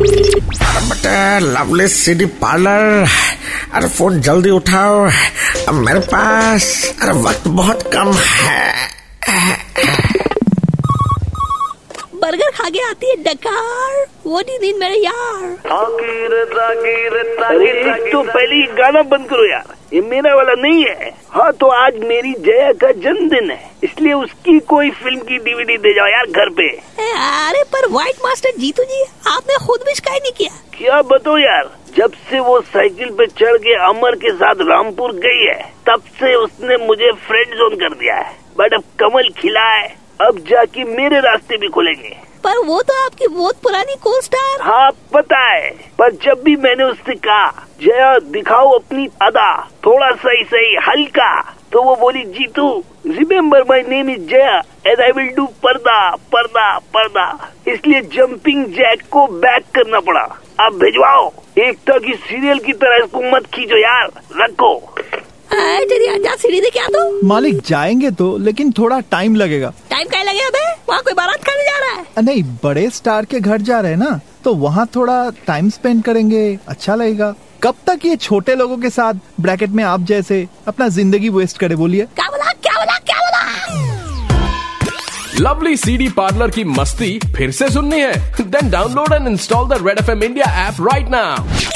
अरे lovely city parlour अरे phone जल्दी उठाओ। अब मेरे पास अरे वक्त बहुत कम है। बर्गर खा के आती है डकार। वो नहीं दिन मेरे यार। तो पहले गाना बंद करो यार। ये मेरा वाला नहीं है। हाँ तो आज मेरी जया का जन्मदिन है। इसलिए उसकी कोई फ़िल्म की डीवीडी दे जाओ यार घर पे। ए, अरे पर व्हाइट मास्टर जीतू जी आपने खुद भी शिकायत नहीं किया। क्या बताओ यार जब से वो साइकिल पे चढ़ के अमर के साथ रामपुर गई है तब से उसने मुझे फ्रेंड जोन कर दिया है। बट अब कमल खिला है। अब जाके मेरे रास्ते भी खुलेंगे। पर वो तो आपकी बहुत पुरानी को स्टार हाँ पता है। पर जब भी मैंने उससे कहा जया दिखाओ अपनी अदा थोड़ा सही सही हल्का तो वो बोली Jeetu remember my name is Jaya and I will do पर्दा पर्दा पर्दा। इसलिए जंपिंग जैक को बैक करना पड़ा। अब भिजवाओ। एकता की सीरियल की तरह इसको मत खींचो यार। रखो। सीढ़ी दे क्या तो मालिक जाएँगे तो लेकिन थोड़ा टाइम लगेगा। टाइम क्या लगेगा अबे वहाँ कोई बारात खाने जा रहा है। नहीं बड़े स्टार के घर जा रहे हैं ना तो वहाँ थोड़ा टाइम स्पेंड करेंगे अच्छा लगेगा। कब तक ये छोटे लोगों के साथ ब्रैकेट में आप जैसे अपना ज़िंदगी वेस्ट करे बोलिए। क्या बोला क्या बोला क्या बोला? लवली सीडी पार्लर की मस्ती फिर से सुननी है। Then download and install the red F M India app right now